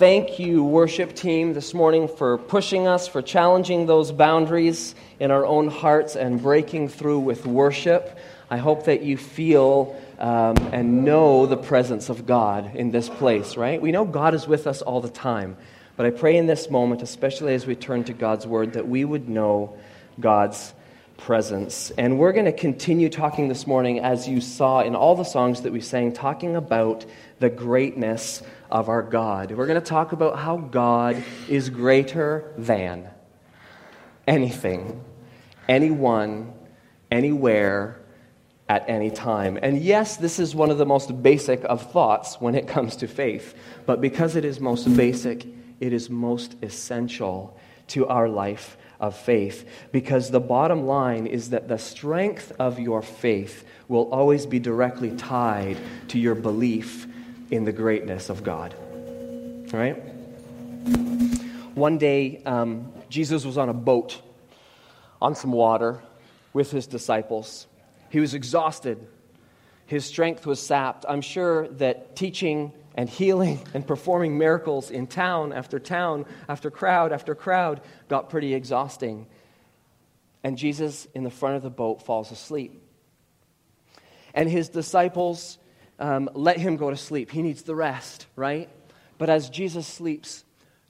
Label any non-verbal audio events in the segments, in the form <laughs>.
Thank you, worship team, this morning for pushing us, for challenging those boundaries in our own hearts and breaking through with worship. I hope that you feel um, and know the presence of God in this place, right? We know God is with us all the time. But I pray in this moment, especially as we turn to God's word, that we would know God's presence. And we're going to continue talking this morning, as you saw in all the songs that we sang, talking about the greatness of our God. We're going to talk about how God is greater than anything, anyone, anywhere, at any time. And yes, this is one of the most basic of thoughts when it comes to faith. But because it is most basic, it is most essential to our life of faith. Because the bottom line is that the strength of your faith will always be directly tied to your belief in the greatness of God. All right? One day, um, Jesus was on a boat on some water with his disciples. He was exhausted, his strength was sapped. I'm sure that teaching and healing and performing miracles in town after town, after crowd after crowd, got pretty exhausting. And Jesus, in the front of the boat, falls asleep. And his disciples um, let him go to sleep. He needs the rest, right? But as Jesus sleeps,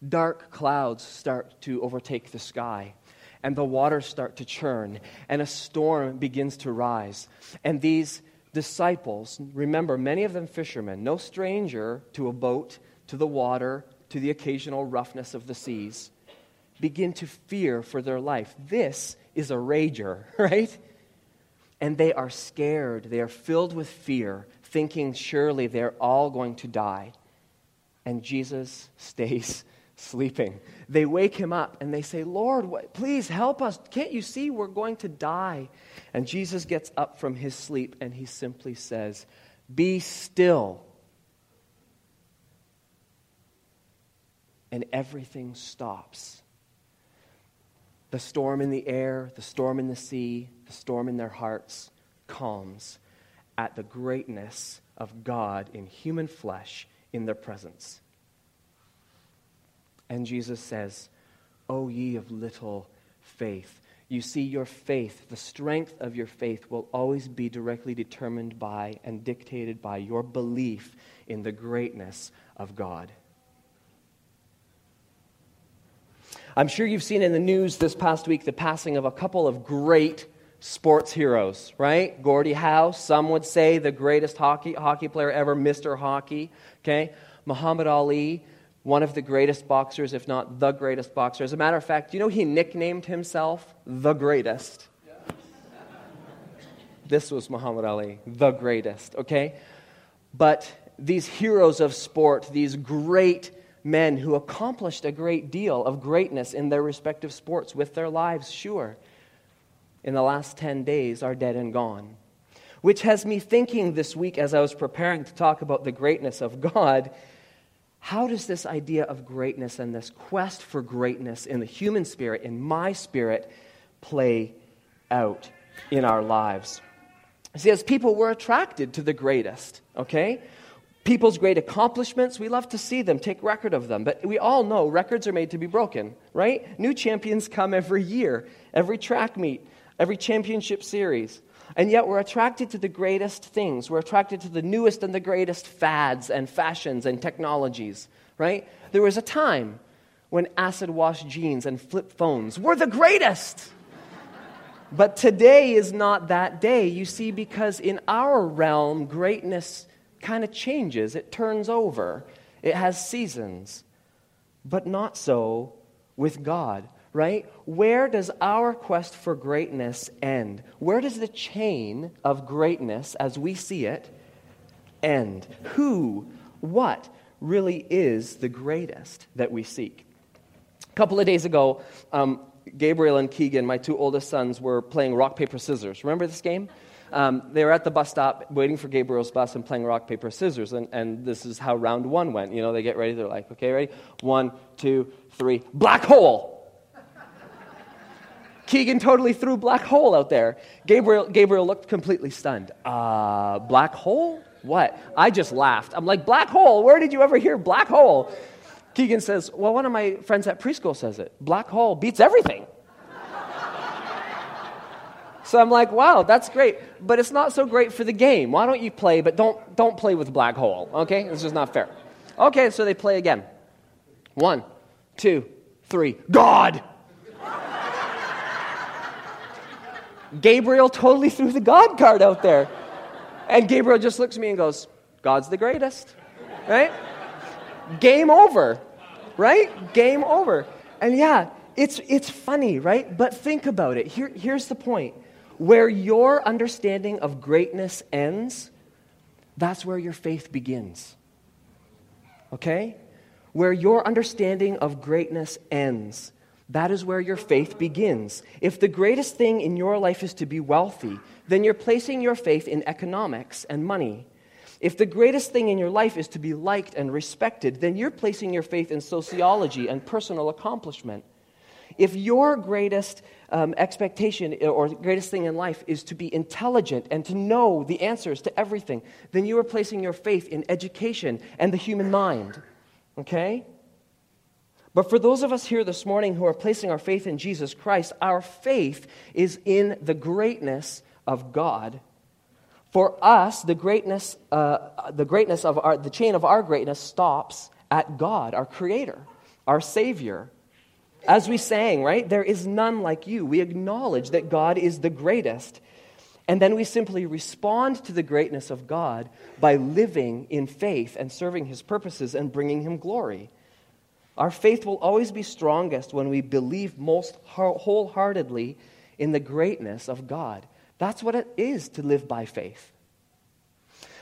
dark clouds start to overtake the sky, and the waters start to churn, and a storm begins to rise. And these disciples, remember, many of them fishermen, no stranger to a boat, to the water, to the occasional roughness of the seas, begin to fear for their life. This is a rager, <laughs> right? And they are scared. They are filled with fear thinking surely they're all going to die. And Jesus stays sleeping. They wake him up and they say, Lord, what, please help us. Can't you see we're going to die? And Jesus gets up from his sleep and he simply says, Be still. And everything stops. The storm in the air, the storm in the sea, the storm in their hearts calms at the greatness of God in human flesh in their presence. And Jesus says, O ye of little faith. You see, your faith, the strength of your faith, will always be directly determined by and dictated by your belief in the greatness of God. I'm sure you've seen in the news this past week the passing of a couple of great sports heroes, right? Gordie Howe, some would say the greatest hockey, hockey player ever, Mr. Hockey, okay? Muhammad Ali, one of the greatest boxers, if not the greatest boxer. As a matter of fact, you know he nicknamed himself the greatest? this was Muhammad Ali, the greatest, okay? But these heroes of sport, these great men who accomplished a great deal of greatness in their respective sports with their lives, sure in the last 10 days are dead and gone. Which has me thinking this week as I was preparing to talk about the greatness of God how does this idea of greatness and this quest for greatness in the human spirit, in my spirit, play out in our lives? See, as people, we're attracted to the greatest, okay? People's great accomplishments, we love to see them, take record of them. But we all know records are made to be broken, right? New champions come every year, every track meet every championship series. And yet we're attracted to the greatest things. We're attracted to the newest and the greatest fads and fashions and technologies, right? There was a time when acid wash jeans and flip phones were the greatest. but today is not that day, you see, because in our realm, greatness kind of changes, it turns over, it has seasons. But not so with God right? Where does our quest for greatness end? Where does the chain of greatness, as we see it, end? Who, what really is the greatest that we seek? A couple of days ago, um, Gabriel and Keegan, my two oldest sons, were playing rock, paper, scissors. Remember this game? Um, they were at the bus stop waiting for Gabriel's bus and playing rock, paper, scissors. And, and this is how round one went. You know, they get ready, they're like, okay, ready? One, two, three, black hole! Keegan totally threw black hole out there. Gabriel, Gabriel looked completely stunned. Uh, black hole? What? I just laughed. I'm like, black hole? Where did you ever hear black hole? Keegan says, Well, one of my friends at preschool says it black hole beats everything. so I'm like, Wow, that's great. But it's not so great for the game. Why don't you play, but don't, don't play with black hole, okay? It's just not fair. Okay, so they play again. One, two, three. God! Gabriel totally threw the God card out there. And Gabriel just looks at me and goes, God's the greatest. Right? Game over. Right? Game over. And yeah, it's, it's funny, right? But think about it. Here, here's the point where your understanding of greatness ends, that's where your faith begins. Okay? Where your understanding of greatness ends, that is where your faith begins. If the greatest thing in your life is to be wealthy, then you're placing your faith in economics and money. If the greatest thing in your life is to be liked and respected, then you're placing your faith in sociology and personal accomplishment. If your greatest um, expectation or greatest thing in life is to be intelligent and to know the answers to everything, then you are placing your faith in education and the human mind. Okay? But for those of us here this morning who are placing our faith in Jesus Christ, our faith is in the greatness of God. For us, the greatness, uh, the greatness of our, the chain of our greatness stops at God, our Creator, our Savior. As we sang, right? There is none like you. We acknowledge that God is the greatest. And then we simply respond to the greatness of God by living in faith and serving His purposes and bringing Him glory. Our faith will always be strongest when we believe most wholeheartedly in the greatness of God. That's what it is to live by faith.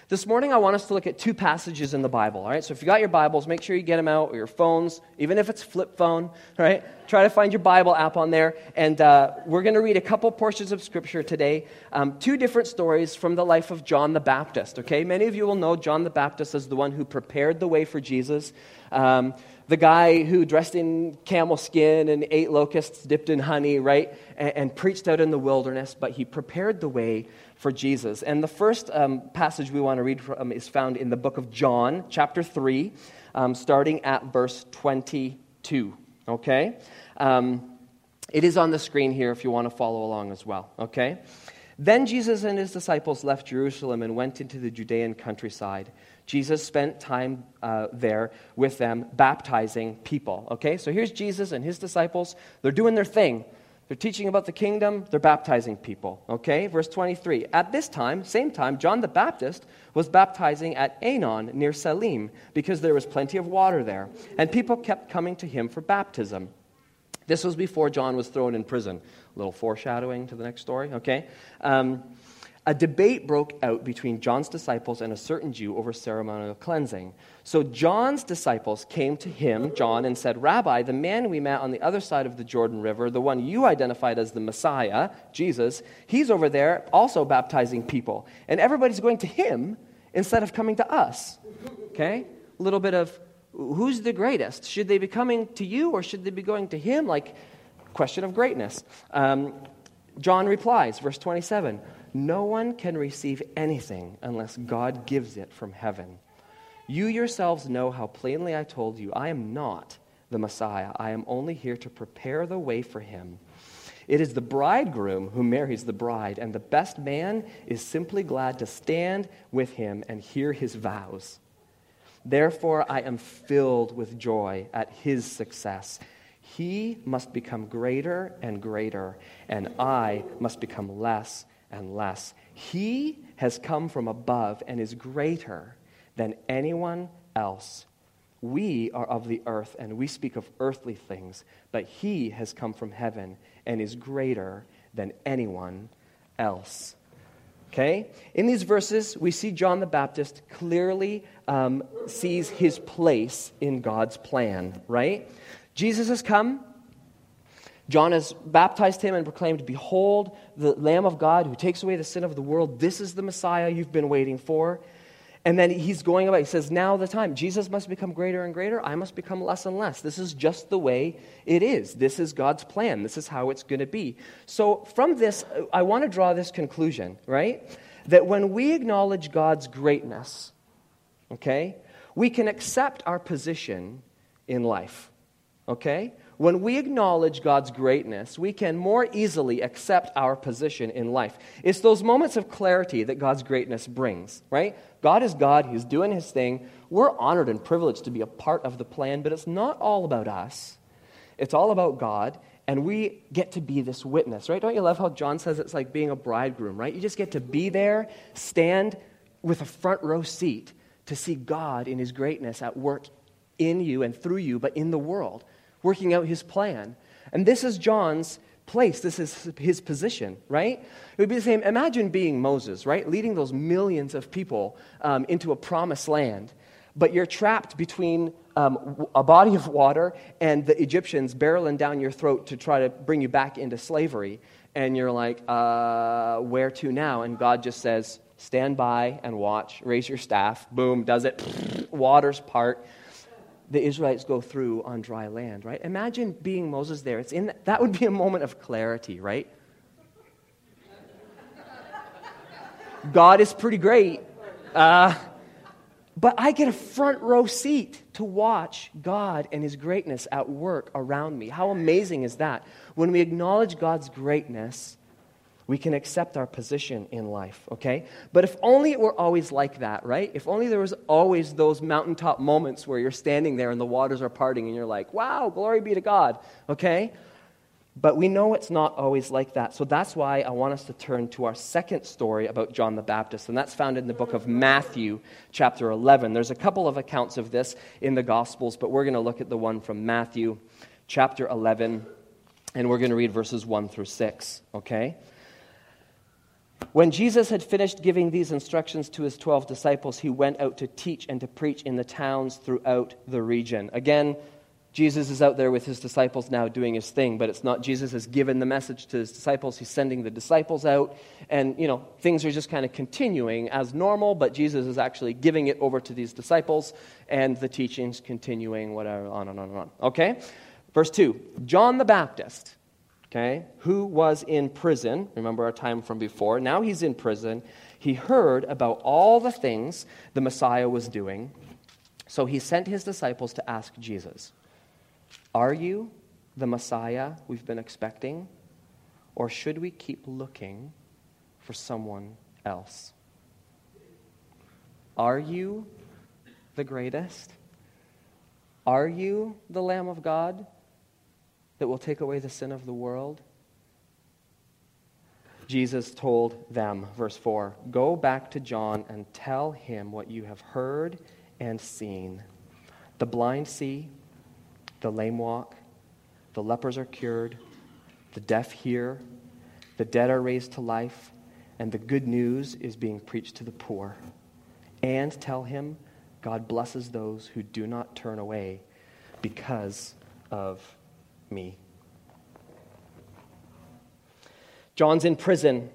This morning, I want us to look at two passages in the Bible, all right? So if you got your Bibles, make sure you get them out, or your phones, even if it's flip phone, right? Try to find your Bible app on there. And uh, we're going to read a couple portions of Scripture today, um, two different stories from the life of John the Baptist, okay? Many of you will know John the Baptist as the one who prepared the way for Jesus. Um, the guy who dressed in camel skin and ate locusts dipped in honey, right? And, and preached out in the wilderness, but he prepared the way for Jesus. And the first um, passage we want to read from is found in the book of John, chapter 3, um, starting at verse 22. Okay? Um, it is on the screen here if you want to follow along as well. Okay? Then Jesus and his disciples left Jerusalem and went into the Judean countryside. Jesus spent time uh, there with them, baptizing people. Okay, so here's Jesus and his disciples. They're doing their thing. They're teaching about the kingdom, they're baptizing people. Okay, verse 23. At this time, same time, John the Baptist was baptizing at Aenon near Salim because there was plenty of water there, and people kept coming to him for baptism. This was before John was thrown in prison. A little foreshadowing to the next story, okay? Um, a debate broke out between John's disciples and a certain Jew over ceremonial cleansing. So John's disciples came to him, John, and said, Rabbi, the man we met on the other side of the Jordan River, the one you identified as the Messiah, Jesus, he's over there also baptizing people. And everybody's going to him instead of coming to us. Okay? A little bit of who's the greatest? Should they be coming to you or should they be going to him? Like, question of greatness. Um, John replies, verse 27 No one can receive anything unless God gives it from heaven. You yourselves know how plainly I told you, I am not the Messiah. I am only here to prepare the way for him. It is the bridegroom who marries the bride, and the best man is simply glad to stand with him and hear his vows. Therefore, I am filled with joy at his success. He must become greater and greater, and I must become less and less. He has come from above and is greater than anyone else. We are of the earth, and we speak of earthly things, but he has come from heaven and is greater than anyone else. Okay? In these verses, we see John the Baptist clearly um, sees his place in God's plan, right? Jesus has come. John has baptized him and proclaimed, Behold, the Lamb of God who takes away the sin of the world. This is the Messiah you've been waiting for. And then he's going about, He says, Now the time. Jesus must become greater and greater. I must become less and less. This is just the way it is. This is God's plan. This is how it's going to be. So, from this, I want to draw this conclusion, right? That when we acknowledge God's greatness, okay, we can accept our position in life. Okay? When we acknowledge God's greatness, we can more easily accept our position in life. It's those moments of clarity that God's greatness brings, right? God is God, He's doing His thing. We're honored and privileged to be a part of the plan, but it's not all about us. It's all about God, and we get to be this witness, right? Don't you love how John says it's like being a bridegroom, right? You just get to be there, stand with a front row seat to see God in His greatness at work in you and through you, but in the world working out his plan. And this is John's place. This is his position, right? It would be the same. Imagine being Moses, right? Leading those millions of people um, into a promised land, but you're trapped between um, a body of water and the Egyptians barreling down your throat to try to bring you back into slavery. And you're like, uh, where to now? And God just says, stand by and watch. Raise your staff. Boom, does it. <laughs> Waters part the Israelites go through on dry land, right? Imagine being Moses there. It's in, that would be a moment of clarity, right? God is pretty great. Uh, but I get a front row seat to watch God and His greatness at work around me. How amazing is that? When we acknowledge God's greatness, we can accept our position in life, okay? But if only it were always like that, right? If only there was always those mountaintop moments where you're standing there and the waters are parting and you're like, wow, glory be to God, okay? But we know it's not always like that. So that's why I want us to turn to our second story about John the Baptist, and that's found in the book of Matthew, chapter 11. There's a couple of accounts of this in the Gospels, but we're going to look at the one from Matthew, chapter 11, and we're going to read verses 1 through 6, okay? When Jesus had finished giving these instructions to his 12 disciples, he went out to teach and to preach in the towns throughout the region. Again, Jesus is out there with his disciples now doing his thing, but it's not Jesus has given the message to his disciples. He's sending the disciples out, and, you know, things are just kind of continuing as normal, but Jesus is actually giving it over to these disciples, and the teaching's continuing, whatever, on and on and on. Okay? Verse 2 John the Baptist okay, who was in prison. Remember our time from before. Now he's in prison. He heard about all the things the Messiah was doing. So he sent his disciples to ask Jesus, Are you the Messiah we've been expecting? Or should we keep looking for someone else? Are you the greatest? Are you the Lamb of God? That will take away the sin of the world? Jesus told them, verse 4 Go back to John and tell him what you have heard and seen. The blind see, the lame walk, the lepers are cured, the deaf hear, the dead are raised to life, and the good news is being preached to the poor. And tell him, God blesses those who do not turn away because of me. John's in prison.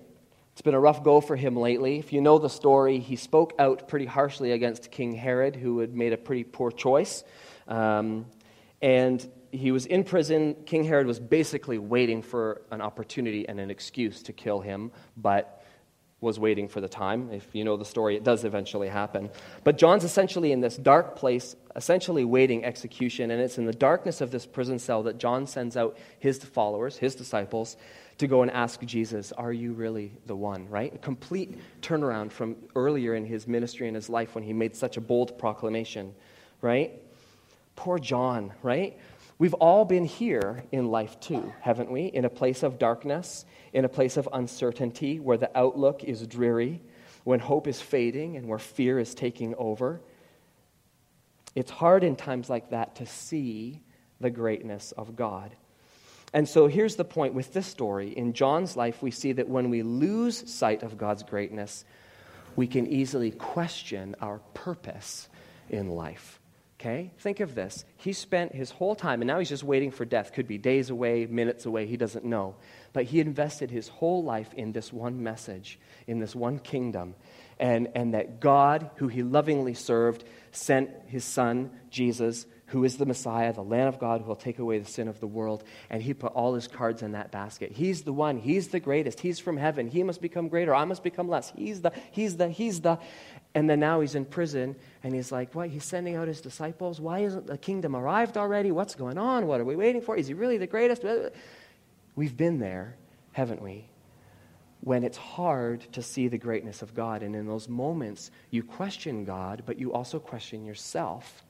It's been a rough go for him lately. If you know the story, he spoke out pretty harshly against King Herod, who had made a pretty poor choice. Um, and he was in prison. King Herod was basically waiting for an opportunity and an excuse to kill him, but was waiting for the time. If you know the story, it does eventually happen. But John's essentially in this dark place, essentially waiting execution, and it's in the darkness of this prison cell that John sends out his followers, his disciples, to go and ask Jesus, Are you really the one? Right? A complete turnaround from earlier in his ministry and his life when he made such a bold proclamation, right? Poor John, right? We've all been here in life too, haven't we? In a place of darkness, in a place of uncertainty, where the outlook is dreary, when hope is fading and where fear is taking over. It's hard in times like that to see the greatness of God. And so here's the point with this story. In John's life, we see that when we lose sight of God's greatness, we can easily question our purpose in life. Okay? Think of this. He spent his whole time, and now he's just waiting for death. Could be days away, minutes away, he doesn't know. But he invested his whole life in this one message, in this one kingdom, and, and that God, who he lovingly served, sent his son, Jesus, who is the Messiah, the Lamb of God who will take away the sin of the world. And he put all his cards in that basket. He's the one. He's the greatest. He's from heaven. He must become greater. I must become less. He's the, he's the, he's the. And then now he's in prison and he's like, What? He's sending out his disciples? Why isn't the kingdom arrived already? What's going on? What are we waiting for? Is he really the greatest? We've been there, haven't we? When it's hard to see the greatness of God. And in those moments, you question God, but you also question yourself.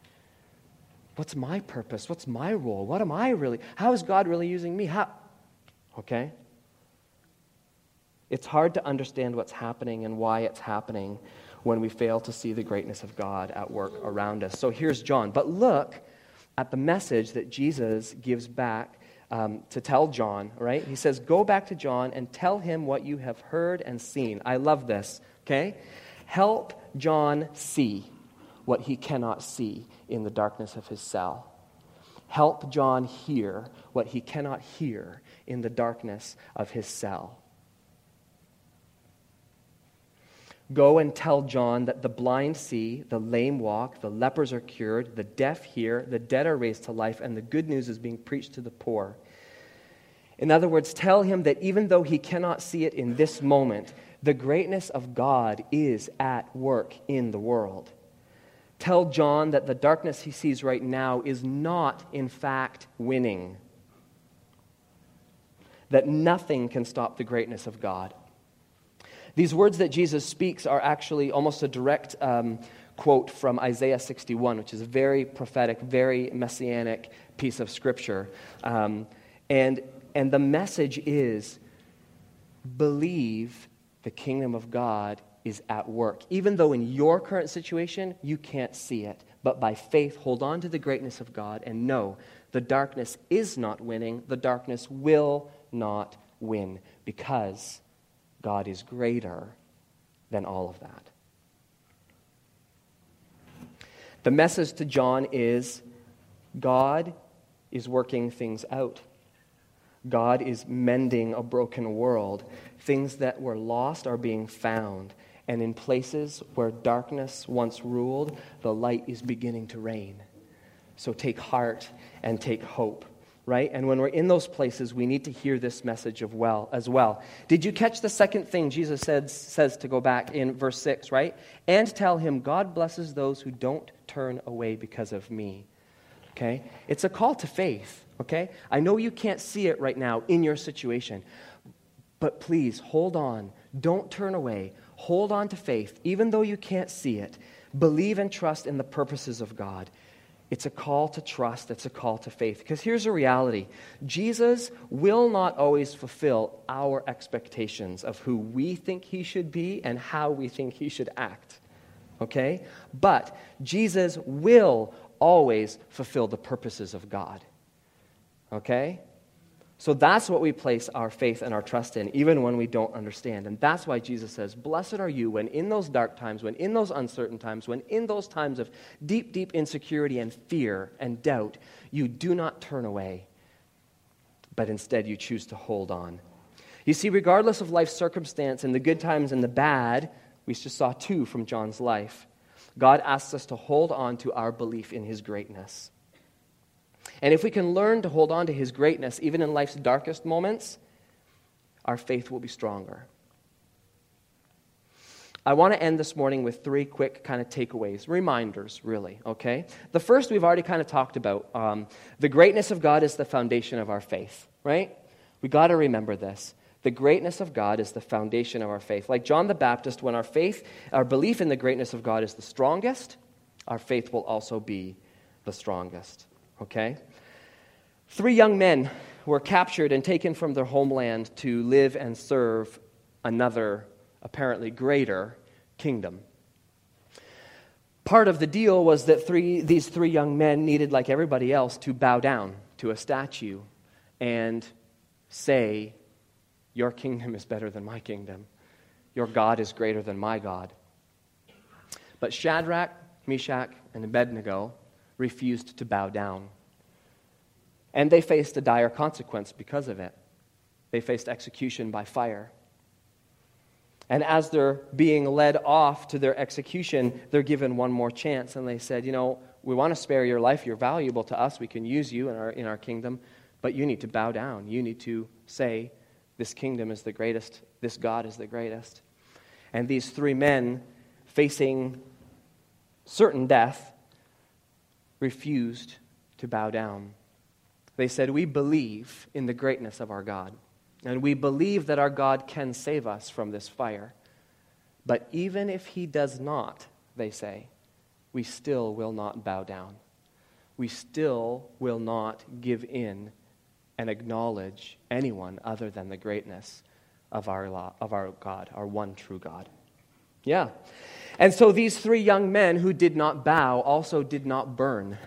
What's my purpose? What's my role? What am I really? How is God really using me? How? Okay? It's hard to understand what's happening and why it's happening when we fail to see the greatness of God at work around us. So here's John. But look at the message that Jesus gives back um, to tell John, right? He says, Go back to John and tell him what you have heard and seen. I love this, okay? Help John see what he cannot see in the darkness of his cell. Help John hear what he cannot hear in the darkness of his cell. Go and tell John that the blind see, the lame walk, the lepers are cured, the deaf hear, the dead are raised to life, and the good news is being preached to the poor. In other words, tell him that even though he cannot see it in this moment, the greatness of God is at work in the world. Tell John that the darkness he sees right now is not, in fact, winning. That nothing can stop the greatness of God. These words that Jesus speaks are actually almost a direct um, quote from Isaiah 61, which is a very prophetic, very messianic piece of scripture. Um, and, and the message is believe the kingdom of God is at work. Even though in your current situation you can't see it, but by faith hold on to the greatness of God and know the darkness is not winning, the darkness will not win because God is greater than all of that. The message to John is God is working things out. God is mending a broken world. Things that were lost are being found. And in places where darkness once ruled, the light is beginning to reign. So take heart and take hope right? And when we're in those places, we need to hear this message of well as well. Did you catch the second thing Jesus said, says to go back in verse 6, right? And tell him, God blesses those who don't turn away because of me. Okay? It's a call to faith, okay? I know you can't see it right now in your situation, but please hold on. Don't turn away. Hold on to faith, even though you can't see it. Believe and trust in the purposes of God. It's a call to trust, it's a call to faith. Because here's a reality Jesus will not always fulfill our expectations of who we think he should be and how we think he should act. Okay? But Jesus will always fulfill the purposes of God. Okay? So that's what we place our faith and our trust in, even when we don't understand. And that's why Jesus says, Blessed are you when in those dark times, when in those uncertain times, when in those times of deep, deep insecurity and fear and doubt, you do not turn away, but instead you choose to hold on. You see, regardless of life's circumstance, and the good times and the bad, we just saw two from John's life, God asks us to hold on to our belief in his greatness. And if we can learn to hold on to his greatness, even in life's darkest moments, our faith will be stronger. I want to end this morning with three quick kind of takeaways, reminders, really, okay? The first we've already kind of talked about. Um, the greatness of God is the foundation of our faith, right? We got to remember this. The greatness of God is the foundation of our faith. Like John the Baptist, when our faith, our belief in the greatness of God is the strongest, our faith will also be the strongest. Okay? Three young men were captured and taken from their homeland to live and serve another, apparently greater, kingdom. Part of the deal was that three, these three young men needed, like everybody else, to bow down to a statue and say, Your kingdom is better than my kingdom. Your God is greater than my God. But Shadrach, Meshach, and Abednego refused to bow down. And they faced a dire consequence because of it. They faced execution by fire. And as they're being led off to their execution, they're given one more chance. And they said, You know, we want to spare your life. You're valuable to us. We can use you in our, in our kingdom. But you need to bow down. You need to say, This kingdom is the greatest. This God is the greatest. And these three men facing certain death, refused to bow down. They said, We believe in the greatness of our God, and we believe that our God can save us from this fire. But even if he does not, they say, we still will not bow down. We still will not give in and acknowledge anyone other than the greatness of our, law, of our God, our one true God. Yeah. And so these three young men who did not bow also did not burn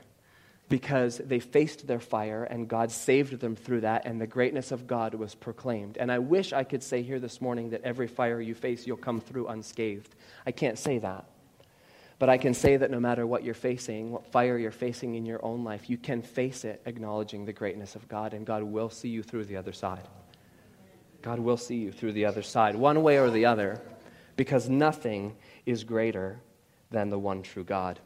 because they faced their fire and God saved them through that, and the greatness of God was proclaimed. And I wish I could say here this morning that every fire you face, you'll come through unscathed. I can't say that. But I can say that no matter what you're facing, what fire you're facing in your own life, you can face it acknowledging the greatness of God, and God will see you through the other side. God will see you through the other side, one way or the other, because nothing is greater than the one true God.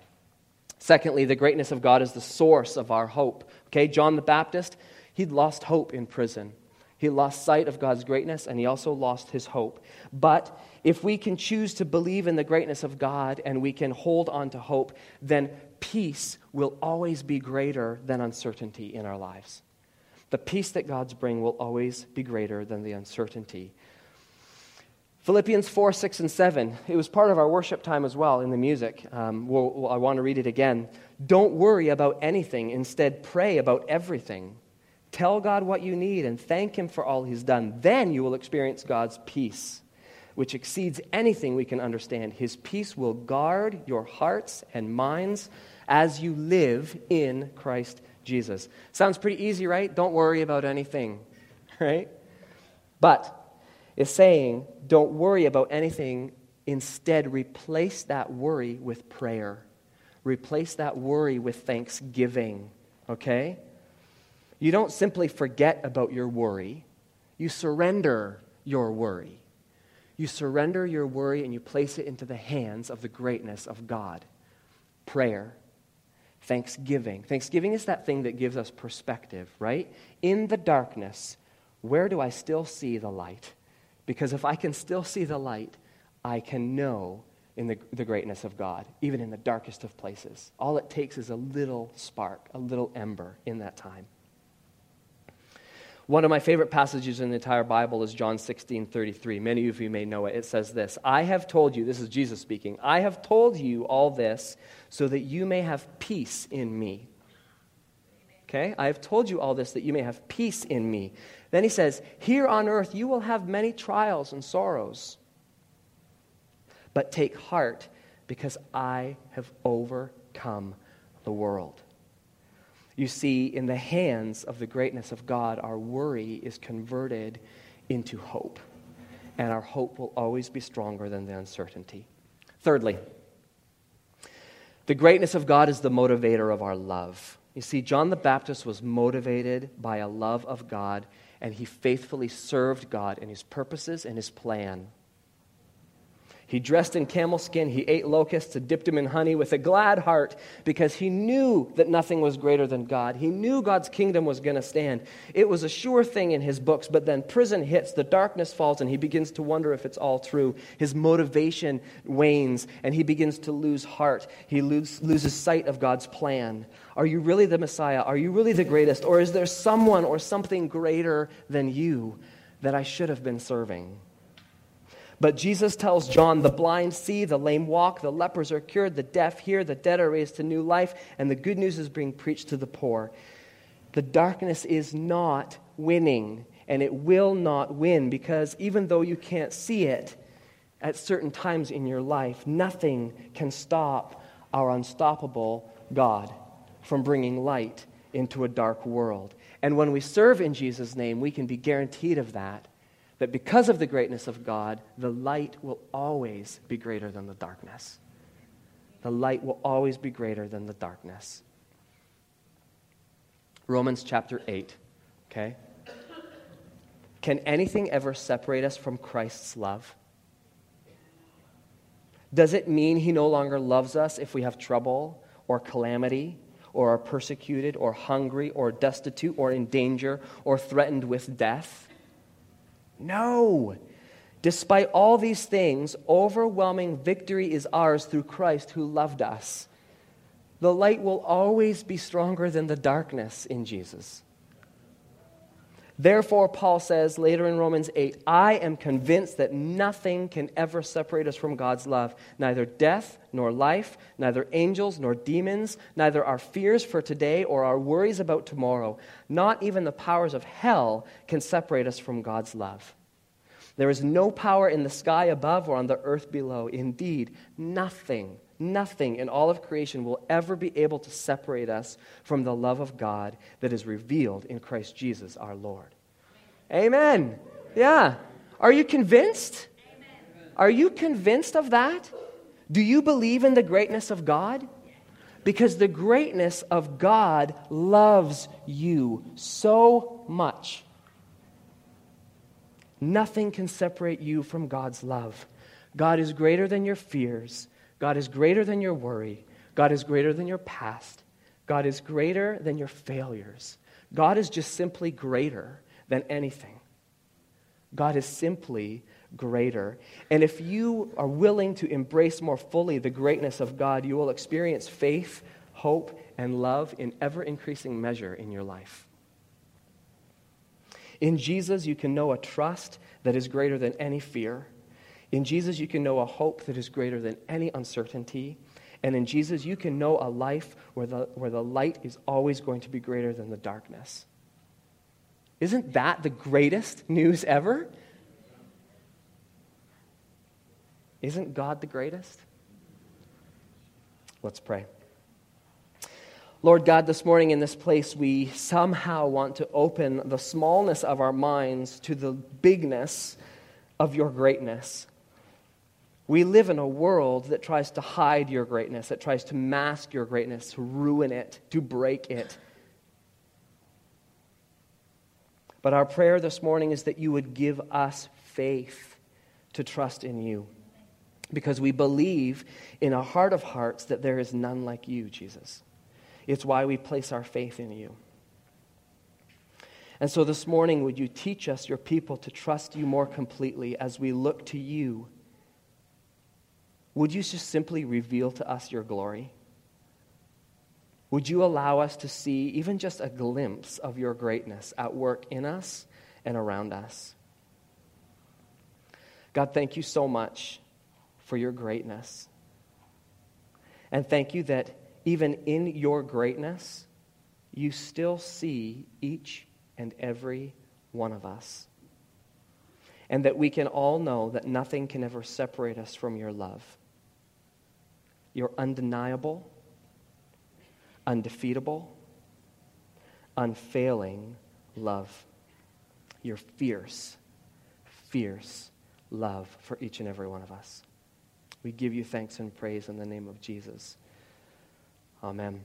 Secondly, the greatness of God is the source of our hope. Okay, John the Baptist, he'd lost hope in prison. He lost sight of God's greatness and he also lost his hope. But if we can choose to believe in the greatness of God and we can hold on to hope, then peace will always be greater than uncertainty in our lives. The peace that God's bring will always be greater than the uncertainty Philippians 4, 6, and 7. It was part of our worship time as well in the music. Um, we'll, we'll, I want to read it again. Don't worry about anything. Instead, pray about everything. Tell God what you need and thank Him for all He's done. Then you will experience God's peace, which exceeds anything we can understand. His peace will guard your hearts and minds as you live in Christ Jesus. Sounds pretty easy, right? Don't worry about anything, <laughs> right? But is saying, don't worry about anything. Instead, replace that worry with prayer. Replace that worry with thanksgiving, okay? You don't simply forget about your worry, you surrender your worry. You surrender your worry and you place it into the hands of the greatness of God. Prayer, thanksgiving. Thanksgiving is that thing that gives us perspective, right? In the darkness, where do I still see the light? Because if I can still see the light, I can know in the, the greatness of God, even in the darkest of places. All it takes is a little spark, a little ember in that time. One of my favorite passages in the entire Bible is John 16 33. Many of you may know it. It says this I have told you, this is Jesus speaking, I have told you all this so that you may have peace in me. Okay? I have told you all this that you may have peace in me. Then he says, Here on earth you will have many trials and sorrows. But take heart, because I have overcome the world. You see, in the hands of the greatness of God, our worry is converted into hope. And our hope will always be stronger than the uncertainty. Thirdly, the greatness of God is the motivator of our love. You see, John the Baptist was motivated by a love of God and he faithfully served God in his purposes and his plan. He dressed in camel skin, he ate locusts and dipped them in honey with a glad heart because he knew that nothing was greater than God. He knew God's kingdom was going to stand. It was a sure thing in his books, but then prison hits, the darkness falls, and he begins to wonder if it's all true. His motivation wanes, and he begins to lose heart. He lose, loses sight of God's plan. Are you really the Messiah? Are you really the greatest? Or is there someone or something greater than you that I should have been serving? But Jesus tells John, the blind see, the lame walk, the lepers are cured, the deaf hear, the dead are raised to new life, and the good news is being preached to the poor. The darkness is not winning, and it will not win because even though you can't see it at certain times in your life, nothing can stop our unstoppable God from bringing light into a dark world. And when we serve in Jesus' name, we can be guaranteed of that that because of the greatness of God, the light will always be greater than the darkness. The light will always be greater than the darkness. Romans chapter 8, okay? Can anything ever separate us from Christ's love? Does it mean he no longer loves us if we have trouble or calamity or are persecuted or hungry or destitute or in danger or threatened with death? No. Despite all these things, overwhelming victory is ours through Christ who loved us. The light will always be stronger than the darkness in Jesus. Therefore, Paul says later in Romans 8, I am convinced that nothing can ever separate us from God's love. Neither death nor life, neither angels nor demons, neither our fears for today or our worries about tomorrow, not even the powers of hell can separate us from God's love. There is no power in the sky above or on the earth below. Indeed, nothing Nothing in all of creation will ever be able to separate us from the love of God that is revealed in Christ Jesus our Lord. Amen. Yeah. Are you convinced? Are you convinced of that? Do you believe in the greatness of God? Because the greatness of God loves you so much. Nothing can separate you from God's love. God is greater than your fears. God is greater than your worry. God is greater than your past. God is greater than your failures. God is just simply greater than anything. God is simply greater. And if you are willing to embrace more fully the greatness of God, you will experience faith, hope, and love in ever increasing measure in your life. In Jesus, you can know a trust that is greater than any fear. In Jesus, you can know a hope that is greater than any uncertainty. And in Jesus, you can know a life where the, where the light is always going to be greater than the darkness. Isn't that the greatest <laughs> news ever? Isn't God the greatest? Let's pray. Lord God, this morning in this place, we somehow want to open the smallness of our minds to the bigness of your greatness. We live in a world that tries to hide your greatness, that tries to mask your greatness, to ruin it, to break it. But our prayer this morning is that you would give us faith to trust in you. Because we believe in a heart of hearts that there is none like you, Jesus. It's why we place our faith in you. And so this morning, would you teach us, your people, to trust you more completely as we look to you? Would you just simply reveal to us your glory? Would you allow us to see even just a glimpse of your greatness at work in us and around us? God, thank you so much for your greatness. And thank you that even in your greatness, you still see each and every one of us. And that we can all know that nothing can ever separate us from your love your undeniable, undefeatable, unfailing love. Your fierce, fierce love for each and every one of us. We give you thanks and praise in the name of Jesus. Amen.